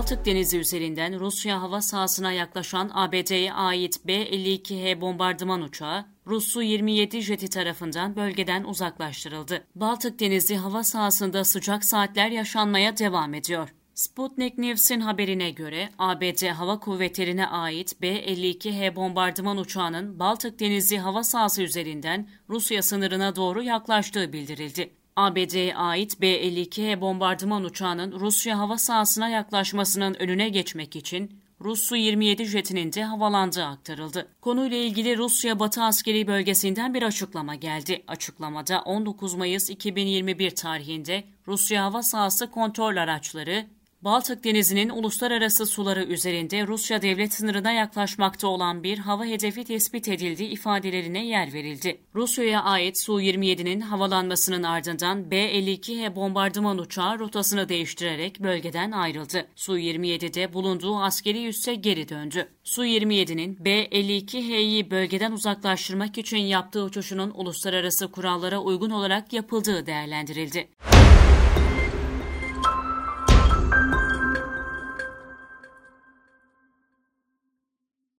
Baltık Denizi üzerinden Rusya hava sahasına yaklaşan ABD'ye ait B-52H bombardıman uçağı, Rus Su-27 jeti tarafından bölgeden uzaklaştırıldı. Baltık Denizi hava sahasında sıcak saatler yaşanmaya devam ediyor. Sputnik News'in haberine göre ABD Hava Kuvvetleri'ne ait B-52H bombardıman uçağının Baltık Denizi hava sahası üzerinden Rusya sınırına doğru yaklaştığı bildirildi. ABD'ye ait B-52H bombardıman uçağının Rusya hava sahasına yaklaşmasının önüne geçmek için Rus Su-27 jetinin de havalandığı aktarıldı. Konuyla ilgili Rusya Batı Askeri Bölgesi'nden bir açıklama geldi. Açıklamada 19 Mayıs 2021 tarihinde Rusya hava sahası kontrol araçları Baltık Denizi'nin uluslararası suları üzerinde Rusya devlet sınırına yaklaşmakta olan bir hava hedefi tespit edildiği ifadelerine yer verildi. Rusya'ya ait Su-27'nin havalanmasının ardından B-52H bombardıman uçağı rotasını değiştirerek bölgeden ayrıldı. Su-27'de bulunduğu askeri üsse geri döndü. Su-27'nin B-52H'yi bölgeden uzaklaştırmak için yaptığı uçuşunun uluslararası kurallara uygun olarak yapıldığı değerlendirildi.